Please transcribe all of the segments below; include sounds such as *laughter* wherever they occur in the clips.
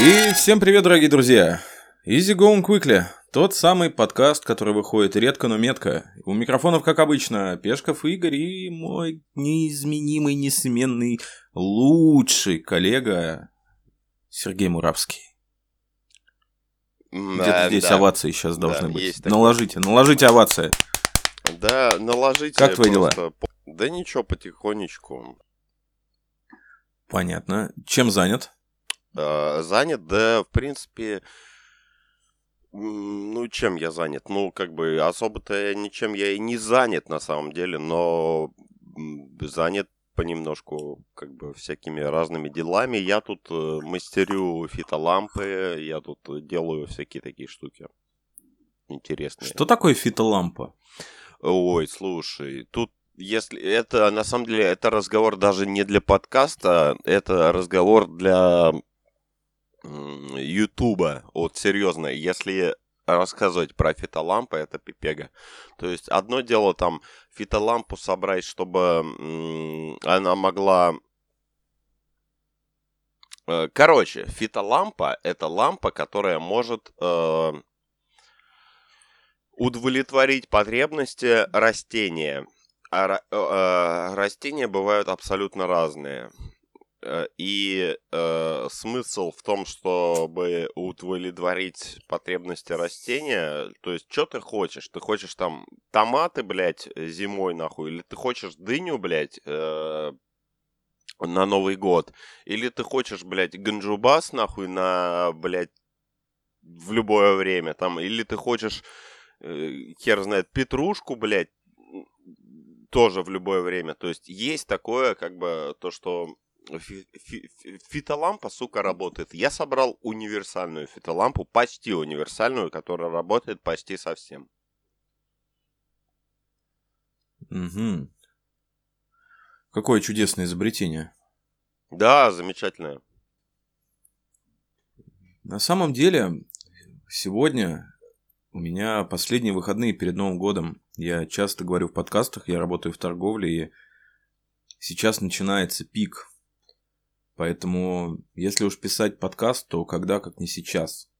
И всем привет, дорогие друзья! Easy Going Quickly, тот самый подкаст, который выходит редко, но метко. У микрофонов, как обычно, Пешков Игорь и мой неизменимый, несменный, лучший коллега Сергей Муравский. Где-то Да, здесь да. овации сейчас должны Да, быть. Наложите, наложите овации. Да, наложите. Как твои дела? Да ничего, потихонечку. Понятно. Чем занят? Э, занят, да, в принципе, ну, чем я занят? Ну, как бы, особо-то ничем я и не занят, на самом деле, но занят понемножку, как бы, всякими разными делами. Я тут э, мастерю фитолампы, я тут делаю всякие такие штуки интересные. Что такое фитолампа? Ой, слушай, тут если это на самом деле это разговор даже не для подкаста, это разговор для Ютуба. Вот серьезно, если рассказывать про фитолампы, это пипега. То есть одно дело там фитолампу собрать, чтобы она могла Э, Короче, фитолампа это лампа, которая может э, удовлетворить потребности растения. А э, растения бывают абсолютно разные. Э, И э, смысл в том, чтобы удовлетворить потребности растения, то есть, что ты хочешь? Ты хочешь там томаты, блядь, зимой, нахуй, или ты хочешь дыню, блядь, э, на Новый год, или ты хочешь, блядь, ганджубас, нахуй, на, блядь, в любое время, там, или ты хочешь, э, хер знает, петрушку, блядь, тоже в любое время. То есть есть такое, как бы, то, что фи- фи- фи- фитолампа, сука, работает. Я собрал универсальную фитолампу, почти универсальную, которая работает почти совсем. Угу. Какое чудесное изобретение. Да, замечательная. На самом деле, сегодня у меня последние выходные перед Новым годом. Я часто говорю в подкастах, я работаю в торговле, и сейчас начинается пик. Поэтому, если уж писать подкаст, то когда, как не сейчас.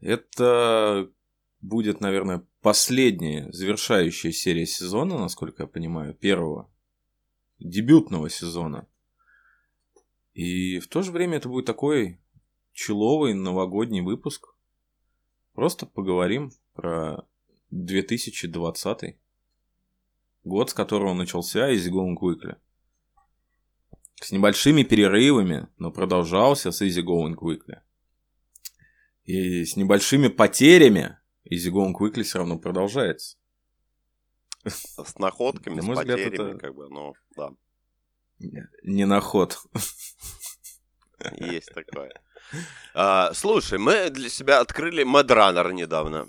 Это будет, наверное, последняя завершающая серия сезона, насколько я понимаю, первого дебютного сезона. И в то же время это будет такой человый новогодний выпуск. Просто поговорим про 2020 год, с которого начался Easy Going Quickly. С небольшими перерывами, но продолжался с Easy Going Quickly. И с небольшими потерями Easy Going Quickly все равно продолжается. С находками, На с взгляд, потерями, это- как бы, ну, да, Не на ход. есть такое. А, слушай, мы для себя открыли Madrunner недавно.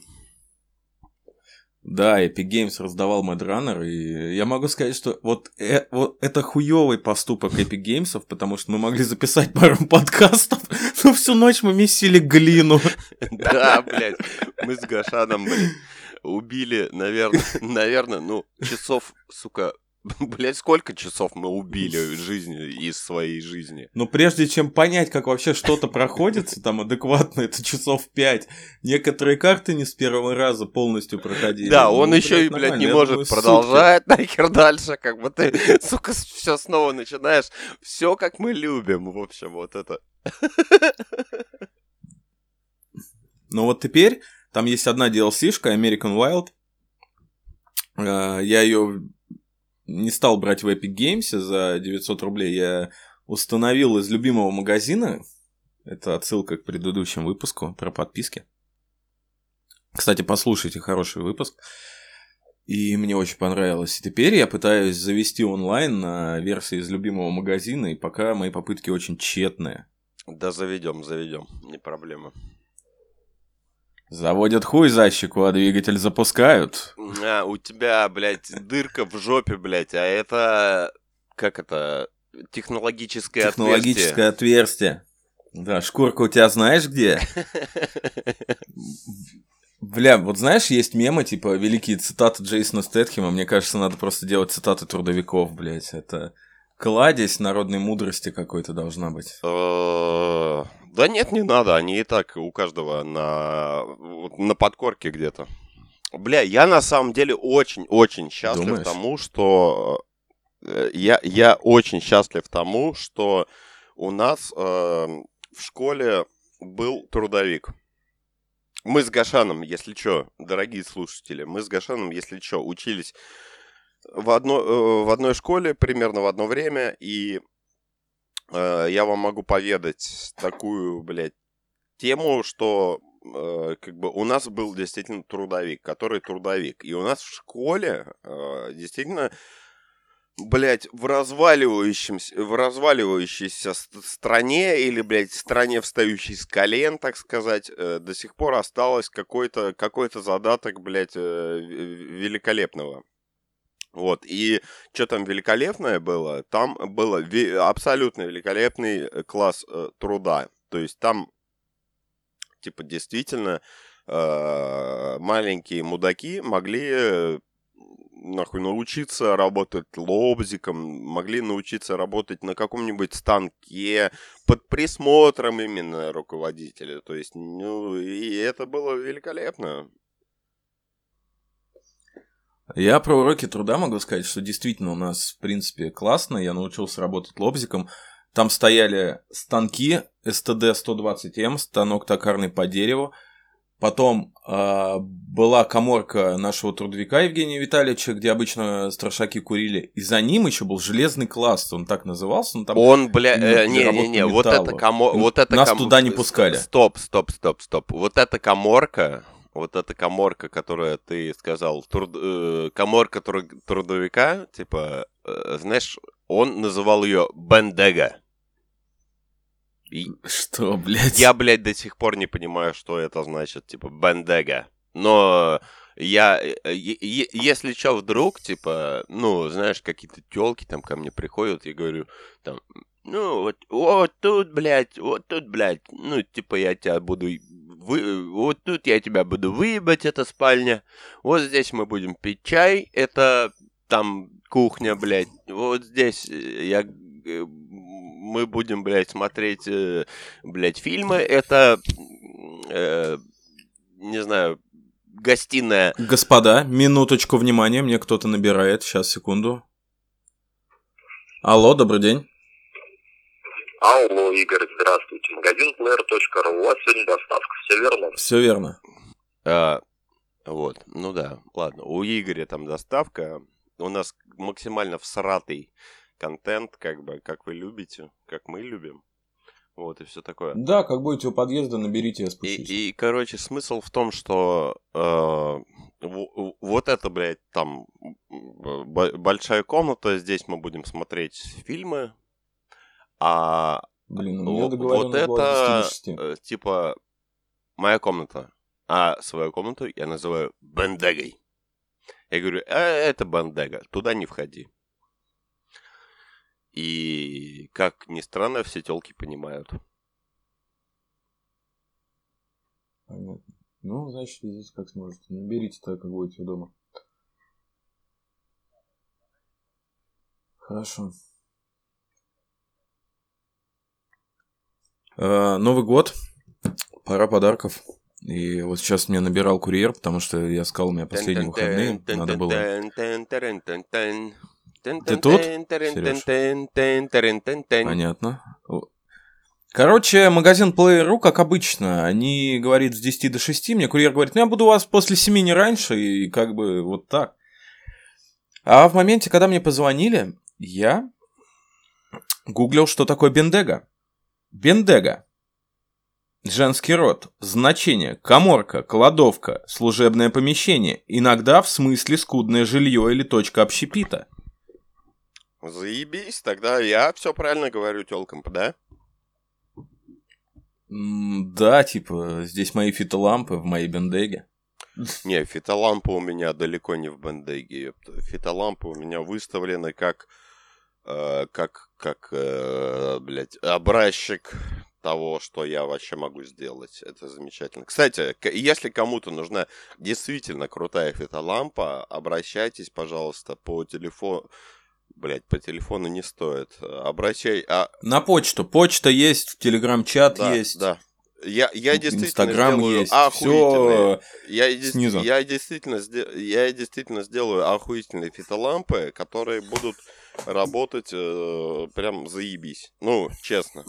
Да, Epic Games раздавал Mad Runner, и я могу сказать, что вот, э- вот это хуёвый поступок Epic Games, потому что мы могли записать пару *laughs* подкастов, но всю ночь мы месили глину. *laughs* Да, блядь, мы с Гашаном, блядь, убили, наверное, *laughs* наверное, ну, часов, сука, *laughs* блядь, сколько часов мы убили жизни из своей жизни? Но прежде чем понять, как вообще что-то проходится там адекватно, это часов пять. Некоторые карты не с первого раза полностью проходили. Да, Ну, он еще и, блядь, не может продолжать *laughs* нахер дальше, как бы ты, сука, все снова начинаешь. Все как мы любим, в общем, вот это. *laughs* Но вот теперь там есть одна DLC-шка, American Wild. Э, Я ее не стал брать в Epic Games за 900 рублей. Я установил из любимого магазина. Это отсылка к предыдущему выпуску про подписки. Кстати, послушайте хороший выпуск. И мне очень понравилось. И теперь я пытаюсь завести онлайн на версии из любимого магазина, и пока мои попытки очень тщетные. Да заведем, заведем, не проблема. Заводят хуй за щеку, а двигатель запускают. А, у тебя, блядь, дырка в жопе, блядь, а это... Как это? Технологическое, Технологическое отверстие. Да, шкурка у тебя знаешь где? Бля, вот знаешь, есть мемы, типа, великие цитаты Джейсона Стэтхема. Мне кажется, надо просто делать цитаты трудовиков, блядь. Это Кладезь народной мудрости какой-то должна быть. Да нет, не надо, они и так у каждого на, на подкорке где-то. Бля, я на самом деле очень-очень счастлив Думаешь? тому, что... Э, я, я очень счастлив тому, что у нас э, в школе был трудовик. Мы с Гашаном, если что, дорогие слушатели, мы с Гашаном, если что, учились в, одно, э, в одной школе примерно в одно время, и э, я вам могу поведать такую, блядь, тему, что э, как бы у нас был действительно трудовик, который трудовик. И у нас в школе э, действительно блядь, в разваливающемся, в разваливающейся стране или, блядь, стране, встающей с колен, так сказать, э, до сих пор осталось какой-то какой задаток, блядь, э, великолепного. Вот, и что там великолепное было? Там было абсолютно великолепный э, класс э, труда. То есть там, типа, действительно, э, маленькие мудаки могли нахуй научиться работать лобзиком, могли научиться работать на каком-нибудь станке под присмотром именно руководителя. То есть, ну, и это было великолепно. Я про уроки труда могу сказать, что действительно у нас, в принципе, классно. Я научился работать лобзиком. Там стояли станки STD-120M, станок токарный по дереву. Потом э, была коморка нашего трудовика Евгения Витальевича, где обычно страшаки курили. И за ним еще был железный класс, он так назывался. Он, там, он бля, э, не, не, не, вот это комо, вот это нас ком... туда не пускали. Стоп, стоп, стоп, стоп. Вот эта коморка, вот эта коморка, которая ты сказал, труд... э, коморка труд... трудовика, типа, э, знаешь, он называл ее Бендега. И... *laughs* Что, блядь? Я, блядь, до сих пор не понимаю, что это значит, типа, Бендега. Но я, э, если что, вдруг, типа, ну, знаешь, какие-то телки там ко мне приходят, я говорю, там, ну, вот, вот тут, блядь, вот тут, блядь, ну, типа, я тебя буду вы, вот тут я тебя буду выебать, это спальня. Вот здесь мы будем пить чай, это там кухня, блядь. Вот здесь э, я э, мы будем, блядь, смотреть, э, блядь, фильмы. Это, э, не знаю, гостиная. Господа, минуточку внимания, мне кто-то набирает. Сейчас, секунду. Алло, добрый день. Алло, Игорь, здравствуйте. Магазин player.ru. У вас сегодня доставка, все верно? Все верно. А, вот, ну да, ладно. У Игоря там доставка. У нас максимально всратый контент, как бы, как вы любите, как мы любим. Вот, и все такое. Да, как будете у подъезда, наберите, я спущусь. И, и короче, смысл в том, что э, вот это, блядь, там большая комната, здесь мы будем смотреть фильмы, а Блин, у меня вот это, э, типа, моя комната. А свою комнату я называю бандегой. Я говорю, э, это бандега, туда не входи. И, как ни странно, все телки понимают. Понятно. Ну, значит, везите как сможете. Наберите так, как будете дома. Хорошо. Новый год, пора подарков. И вот сейчас мне набирал курьер, потому что я сказал, у меня последние выходные, надо было... Ты тут, Понятно. Короче, магазин Player.ru, как обычно, они говорят с 10 до 6, мне курьер говорит, ну я буду у вас после 7 не раньше, и как бы вот так. А в моменте, когда мне позвонили, я гуглил, что такое бендега. Бендега. Женский род. Значение. Коморка, кладовка, служебное помещение. Иногда в смысле скудное жилье или точка общепита. Заебись, тогда я все правильно говорю телкам, да? да, типа, здесь мои фитолампы в моей бендеге. Не, фитолампы у меня далеко не в бендеге. Фитолампы у меня выставлены как Э, как, как, э, блядь, образчик того, что я вообще могу сделать. Это замечательно. Кстати, если кому-то нужна действительно крутая фитолампа, обращайтесь, пожалуйста, по телефону Блять, по телефону не стоит. Обращай... А... На почту. Почта есть, телеграм-чат Да, есть. да. Я, я действительно Инстаграм сделаю есть. охуительные- Все Я, снизу. я действительно, я действительно сделаю охуительные фитолампы, которые будут работать э, прям заебись. Ну, честно.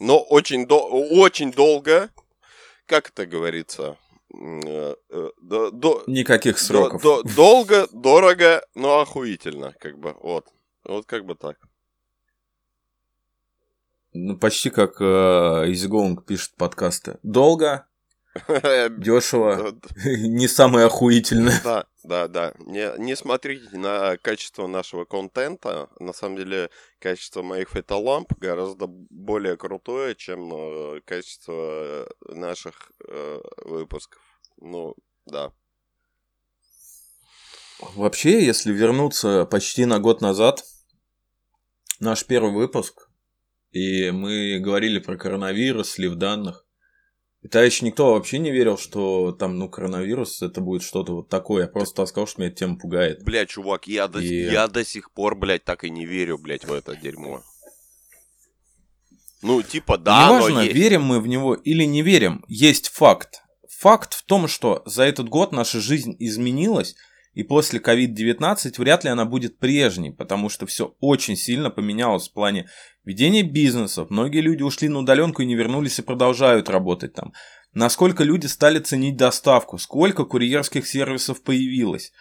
Но очень, дол- очень долго, как это говорится, э, э, до- до- никаких до- сроков. до- долго, дорого, но охуительно, как бы, вот. Вот как бы так. Ну, почти как э, Going пишет подкасты. Долго, дешево, *laughs* не самое охуительное. Да, да, да. Не, не смотрите на качество нашего контента. На самом деле, качество моих фотоламп гораздо более крутое, чем э, качество наших э, выпусков. Ну, да. Вообще, если вернуться почти на год назад, наш первый выпуск, и мы говорили про коронавирус, слив данных. Тогда еще никто вообще не верил, что там, ну, коронавирус, это будет что-то вот такое. Я просто сказал, что меня эта тема пугает. Бля, чувак, я до, И- я до сих пор, блядь, так и не верю, блядь, в это дерьмо. Ну, типа, да, Неважно, но есть. верим мы в него или не верим, есть факт. Факт в том, что за этот год наша жизнь изменилась, и после COVID-19 вряд ли она будет прежней, потому что все очень сильно поменялось в плане ведения бизнесов. Многие люди ушли на удаленку и не вернулись и продолжают работать там. Насколько люди стали ценить доставку, сколько курьерских сервисов появилось.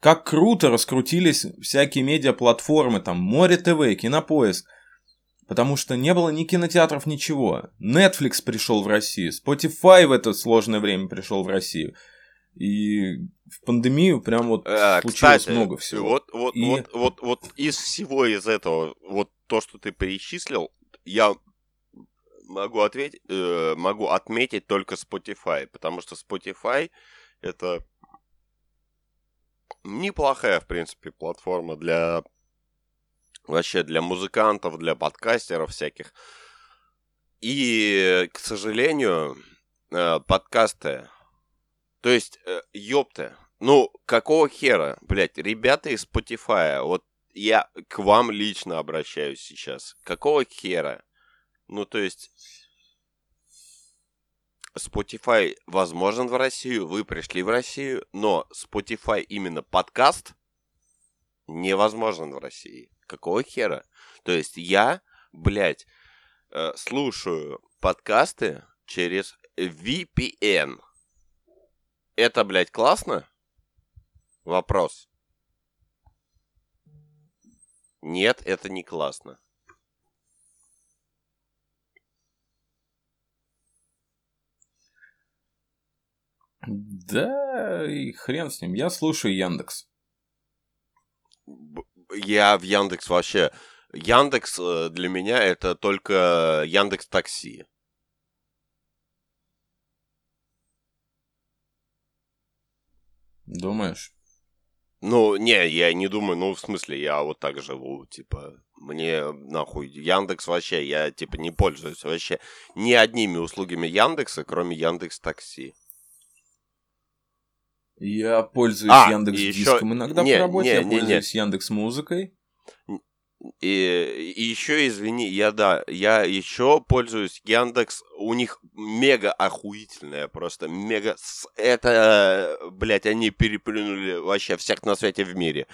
Как круто раскрутились всякие медиаплатформы, там Море ТВ, Кинопоиск. Потому что не было ни кинотеатров, ничего. Netflix пришел в Россию, Spotify в это сложное время пришел в Россию. И в пандемию прям вот Э, случилось кстати, много всего. Вот, вот, И- вот, вот, вот из всего из этого, вот то, что ты перечислил, я могу ответить, э, могу отметить только Spotify, потому что Spotify это неплохая, в принципе, платформа для вообще для музыкантов, для подкастеров всяких. И, к сожалению, э, подкасты, то есть, э, ёпта, ну, какого хера, блядь, ребята из Spotify, вот я к вам лично обращаюсь сейчас. Какого хера? Ну, то есть, Spotify возможен в Россию, вы пришли в Россию, но Spotify именно подкаст невозможен в России. Какого хера? То есть я, блядь, э, слушаю подкасты через VPN. Это, блядь, классно? Вопрос. Нет, это не классно. Да, и хрен с ним. Я слушаю Яндекс. Я в Яндекс вообще... Яндекс э, для меня это только Яндекс Такси. Думаешь? Ну, не, я не думаю, ну, в смысле, я вот так живу, типа, мне нахуй Яндекс вообще, я, типа, не пользуюсь вообще ни одними услугами Яндекса, кроме Яндекс Такси. Я пользуюсь А, Яндекс Диском ещё- иногда не, по работе, не, я не, не. пользуюсь Яндекс Музыкой. И, и еще, извини, я, да, я еще пользуюсь Яндекс, у них мега охуительная, просто мега, это, блядь, они переплюнули вообще всех на свете в мире.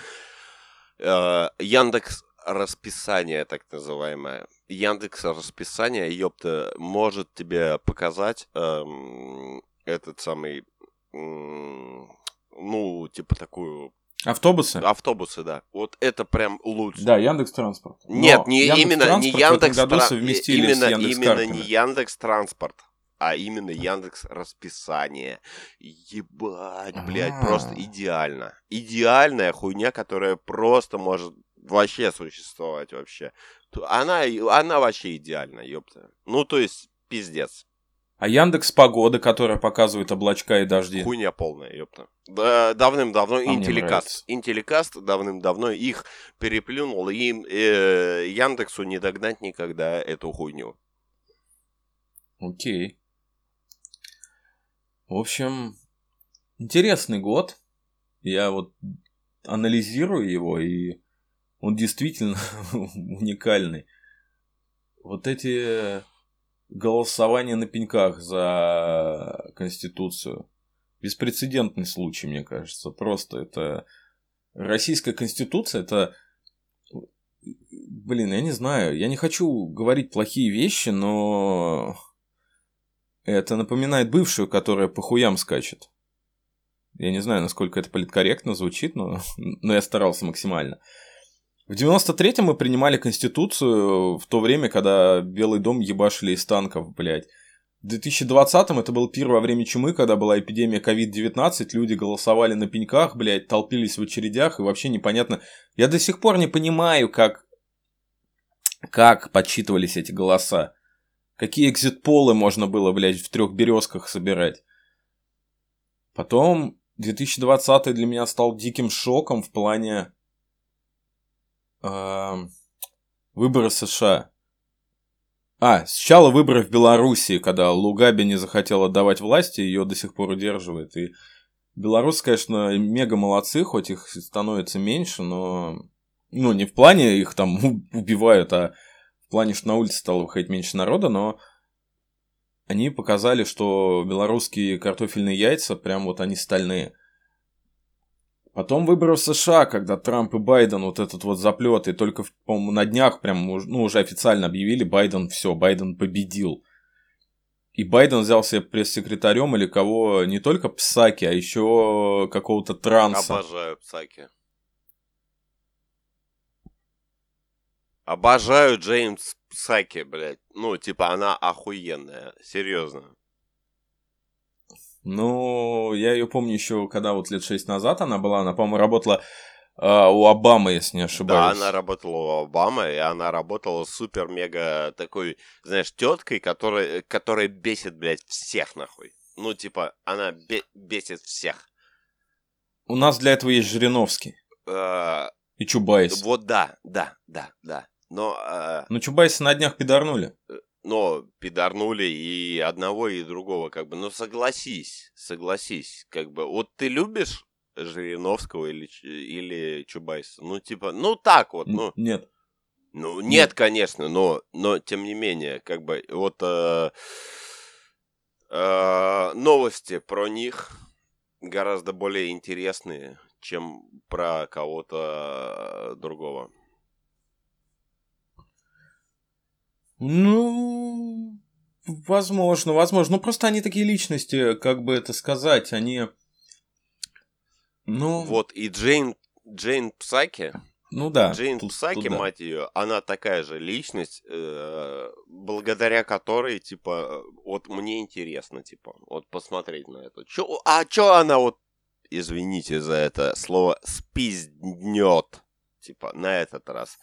Э, Яндекс расписание, так называемое. Яндекс расписание, ёпта, может тебе показать эм, этот самый, м, ну, типа такую, Автобусы? автобусы, да. Вот это прям лучше. Да, Яндекс Транспорт. Нет, не именно не Яндекс Яндекс в этом году Тра- совместили именно, с Яндекс именно не Яндекс Транспорт, а именно Яндекс Расписание. Ебать, блядь, А. просто идеально. Идеальная хуйня, которая просто может вообще существовать вообще. Она, она вообще идеальна, ёпта. Ну, то есть, пиздец. А Яндекс Погода, которая показывает облачка и дожди. Хуйня полная, ёпта. Да, давным-давно мне Интелликаст. Интелликаст давным-давно их переплюнул, и им э, Яндексу не догнать никогда эту хуйню. Окей. В общем, интересный год. Я вот анализирую его и он действительно *laughs* уникальный. Вот эти голосования на пеньках за Конституцию. Беспрецедентный случай, мне кажется. Просто это... Российская Конституция это... Блин, я не знаю. Я не хочу говорить плохие вещи, но... Это напоминает бывшую, которая по хуям скачет. Я не знаю, насколько это политкорректно звучит, но, но я старался максимально. В 93-м мы принимали Конституцию в то время, когда Белый дом ебашили из танков, блядь. В 2020-м это был пир во время чумы, когда была эпидемия COVID-19, люди голосовали на пеньках, блядь, толпились в очередях, и вообще непонятно. Я до сих пор не понимаю, как, как подсчитывались эти голоса. Какие экзит-полы можно было, блядь, в трех березках собирать. Потом 2020 для меня стал диким шоком в плане выборы США. А, сначала выборы в Белоруссии, когда Лугаби не захотела отдавать власти, ее до сих пор удерживает. И белорусы, конечно, мега молодцы, хоть их становится меньше, но... Ну, не в плане их там *laughs* убивают, а в плане, что на улице стало выходить меньше народа, но они показали, что белорусские картофельные яйца, прям вот они стальные. Потом выборы в США, когда Трамп и Байден вот этот вот заплет, и только, по-моему, на днях прям, ну, уже официально объявили, Байден, все, Байден победил. И Байден взял себе пресс-секретарем или кого, не только Псаки, а еще какого-то транса. Обожаю Псаки. Обожаю Джеймс Псаки, блядь. Ну, типа, она охуенная. Серьезно. Ну, я ее помню еще, когда вот лет шесть назад она была. Она, по-моему, работала э, у Обамы, если не ошибаюсь. Да, она работала у Обамы, и она работала супер-мега такой, знаешь, теткой, которая, которая бесит, блядь, всех нахуй. Ну, типа, она бе- бесит всех. У нас для этого есть Жириновский. Э, И Чубайс. вот да, да, да, да. Но, э, Ну, Чубайса на днях пидорнули. Но пидорнули и одного, и другого, как бы. Ну, согласись, согласись, как бы. Вот ты любишь Жириновского или, или Чубайса? Ну, типа, ну так вот, ну. Нет. Ну, нет, конечно, но, но тем не менее, как бы, вот э, э, новости про них гораздо более интересные, чем про кого-то другого. Ну, возможно, возможно. Ну, просто они такие личности, как бы это сказать, они... Ну, Вот, и Джейн, Джейн Псаки, ну да. Джейн тут- Псаки, тут да. мать ее, она такая же личность, э, благодаря которой, типа, вот мне интересно, типа, вот посмотреть на это. Чё, а чё она вот, извините за это слово, спизднет, типа, на этот раз.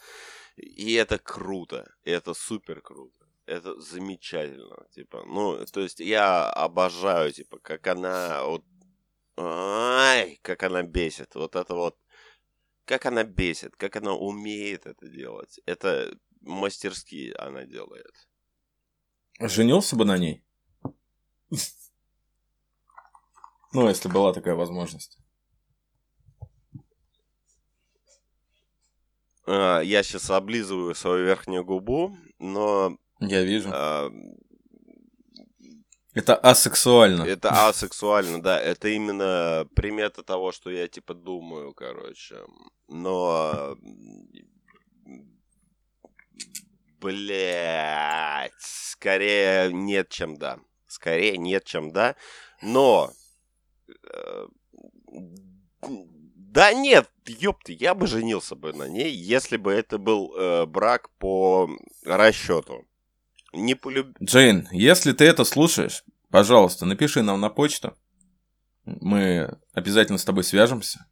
И это круто, это супер круто. Это замечательно, типа, ну, то есть я обожаю, типа, как она вот, ай, как она бесит, вот это вот, как она бесит, как она умеет это делать. Это мастерски она делает. Женился бы на ней? *laughs* Ну, если была такая возможность. Я сейчас облизываю свою верхнюю губу, но Я вижу. а, Это асексуально. это *laughs* асексуально, да. Это именно примета того, что я типа думаю, короче. Но Блять, скорее нет, чем да. Скорее нет, чем да. Но э, да нет, ёпты, я бы женился бы на ней, если бы это был э, брак по расчету. Не по люб... Джейн, если ты это слушаешь, пожалуйста, напиши нам на почту. Мы обязательно с тобой свяжемся.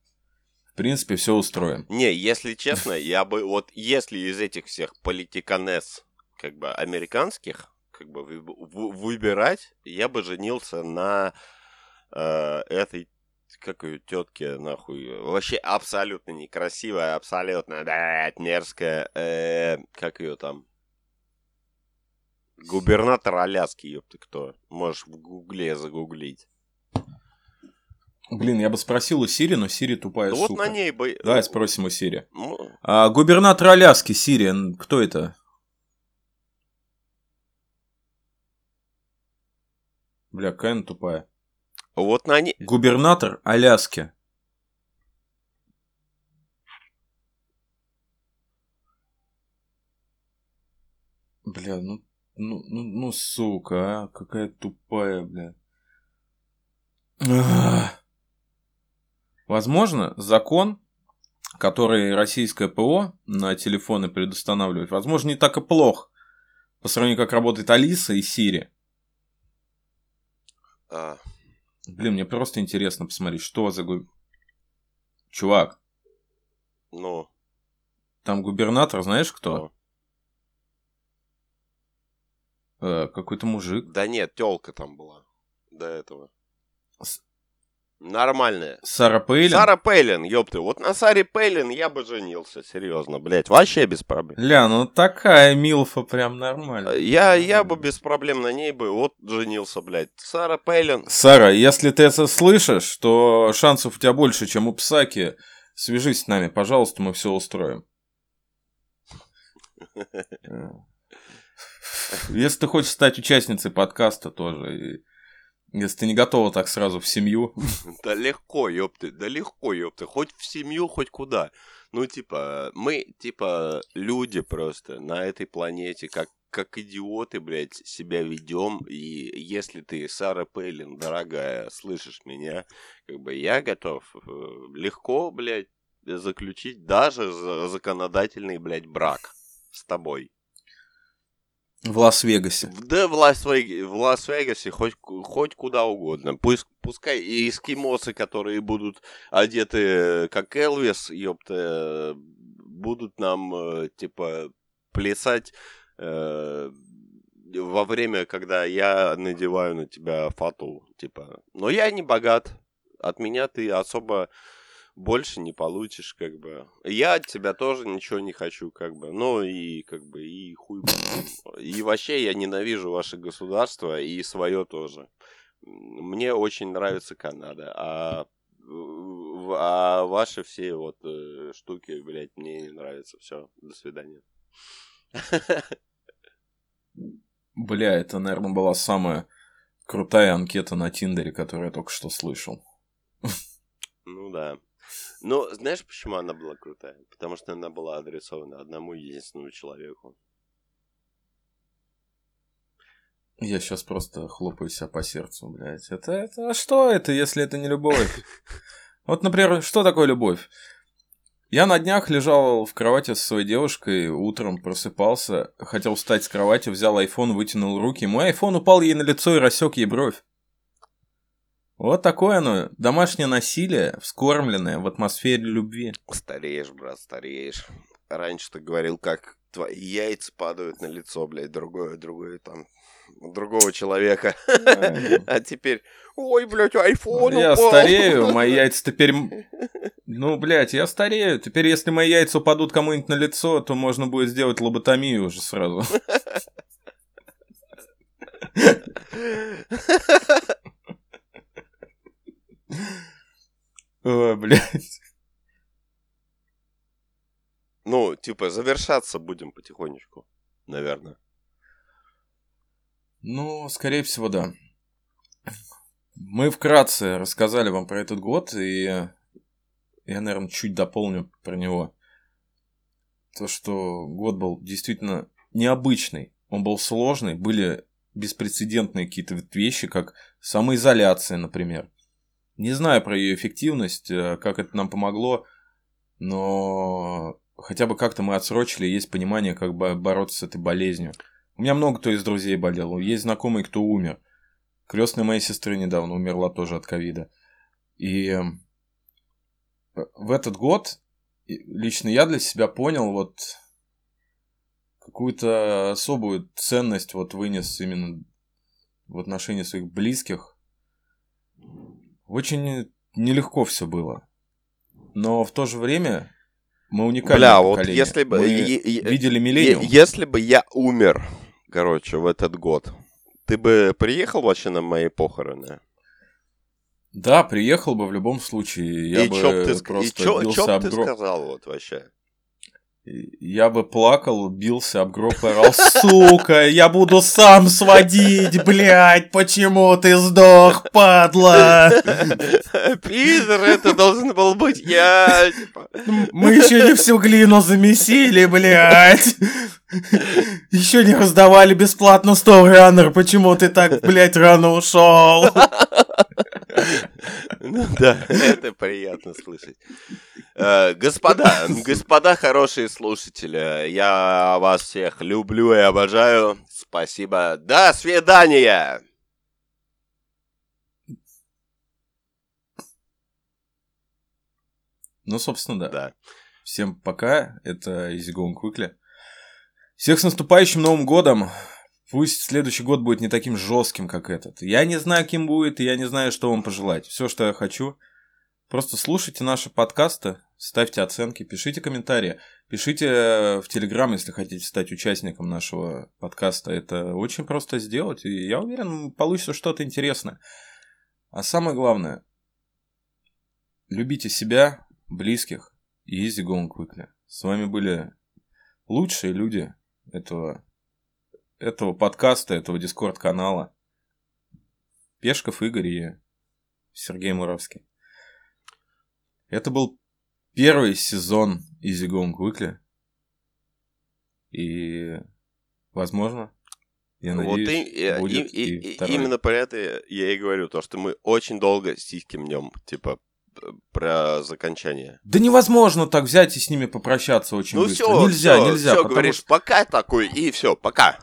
В принципе, все устроим. Не, если честно, *laughs* я бы вот если из этих всех политиканес, как бы американских, как бы вы- вы- выбирать, я бы женился на э, этой как ее тетке, нахуй, вообще абсолютно некрасивая, абсолютно, блядь, мерзкая, э, как ее там, губернатор Аляски, ёпты, кто, можешь в гугле загуглить. Блин, я бы спросил у Сири, но Сири тупая вот сука. на ней бы... Давай спросим у Сири. А, губернатор Аляски, Сири, кто это? Бля, какая она тупая. Вот на ней... Губернатор Аляски. Бля, ну, ну, ну, ну, сука, а, какая тупая, бля. Ах. Возможно, закон, который российское ПО на телефоны предустанавливает, возможно, не так и плох по сравнению, как работает Алиса и Сири. а, Блин, мне просто интересно посмотреть, что за... гу- Чувак, ну, там губернатор, знаешь кто? ну. Э, какой-то мужик. Да нет, телка там была до этого. С- Нормальная. Сара Пейлин? Сара Пейлин, ёпты. Вот на Саре Пейлин я бы женился, серьезно, блядь. Вообще без проблем. Ля, ну такая Милфа прям нормально. Я, я бы без проблем на ней бы вот женился, блядь. Сара Пейлин. Сара, если ты это слышишь, то шансов у тебя больше, чем у Псаки. Свяжись с нами, пожалуйста, мы все устроим. *laughs* Э. Если ты хочешь стать участницей подкаста тоже, если ты не готова так сразу в семью, *laughs* Да легко, ёпты, да легко, ёпты. Хоть в семью, хоть куда. Ну, типа, мы, типа, люди просто на этой планете, как, как идиоты, блядь, себя ведем. И если ты, Сара Пейлин, дорогая, слышишь меня, как бы я готов э, легко, блядь, заключить даже за- законодательный, блядь, брак с тобой. В Лас-Вегасе. Да в, Лас в Лас-Вегасе хоть, хоть куда угодно. Пусть, пускай и эскимосы, которые будут одеты как Элвис, ёпта, будут нам, э, типа, плясать э, во время, когда я надеваю на тебя фату, типа. Но я не богат. От меня ты особо больше не получишь, как бы. Я от тебя тоже ничего не хочу, как бы. Ну и как бы и хуй. И вообще я ненавижу ваше государство и свое тоже. Мне очень нравится Канада, а а ваши все вот э, штуки, блядь, мне не нравятся. Все, до свидания. Бля, это, наверное, была самая крутая анкета на Тиндере, которую я только что слышал. Ну да. Но знаешь, почему она была крутая? Потому что она была адресована одному единственному человеку. Я сейчас просто хлопаю себя по сердцу, блядь. Это, это, а что это, если это не любовь? *laughs* Вот, например, что такое любовь? Я на днях лежал в кровати со своей девушкой, утром просыпался, хотел встать с кровати, взял айфон, вытянул руки. Мой айфон упал ей на лицо и рассек ей бровь. Вот такое оно, домашнее насилие, вскормленное в атмосфере любви. Стареешь, брат, стареешь. Раньше ты говорил, как твои яйца падают на лицо, блядь, другое, другое там, другого человека. А теперь, ой, блядь, айфон Я старею, мои *laughs* яйца теперь... Ну, блядь, я старею. Теперь, если мои яйца упадут кому-нибудь на лицо, то можно будет сделать лоботомию уже сразу. *laughs* Ой, блядь. Ну, типа, завершаться будем потихонечку, наверное. Ну, скорее всего, да. Мы вкратце рассказали вам про этот год, и я, наверное, чуть дополню про него. То, что год был действительно необычный. Он был сложный, были беспрецедентные какие-то вещи, как самоизоляция, например. Не знаю про ее эффективность, э, как это нам помогло, но хотя бы как-то мы отсрочили, есть понимание, как бы бороться с этой болезнью. У меня много кто из друзей болел, есть знакомый, кто умер. Крестная моей сестры недавно умерла тоже от ковида. И э, в этот год лично я для себя понял вот какую-то особую ценность вот вынес именно в отношении своих близких. Очень нелегко все было. Но в то же время мы уникальное Бля, вот если бы... Мы е- е- видели е- миллениум. Если бы я умер, короче, в этот год, ты бы приехал вообще на мои похороны? Да, приехал бы в любом случае. Я и бы чё б ты, просто и чё, бился чё об ты гроб. сказал вот вообще? Я бы плакал, бился об гроб и орал, сука, я буду сам сводить, блядь, почему ты сдох, падла? Питер, это должен был быть я. типа. Мы еще не всю глину замесили, блядь. Еще не раздавали бесплатно Storyrunner, почему ты так, блядь, рано ушел? Ну да, это приятно слышать. Э, Господа, господа хорошие слушатели, я вас всех люблю и обожаю. Спасибо. До свидания! Ну, собственно, да. Да. Всем пока, это Going Quickly. Всех с наступающим Новым Годом! Пусть следующий год будет не таким жестким, как этот. Я не знаю, кем будет, и я не знаю, что вам пожелать. Все, что я хочу, просто слушайте наши подкасты, ставьте оценки, пишите комментарии, пишите э, в Телеграм, если хотите стать участником нашего подкаста. Это очень просто сделать, и я уверен, получится что-то интересное. А самое главное, любите себя, близких и easy going quickly. С вами были лучшие люди этого, этого подкаста, этого дискорд-канала. Пешков Игорь и Сергей Муравский. Это был первый сезон Easy Going Quickly. И, возможно, я вот надеюсь, и- и- будет и- и и- второй. именно про это я и говорю, то, что мы очень долго стиским днем, типа, про закончание. Да невозможно так взять и с ними попрощаться очень Ну быстро. все, нельзя, всё, нельзя. потому говоришь, что- пока такой, и все, пока.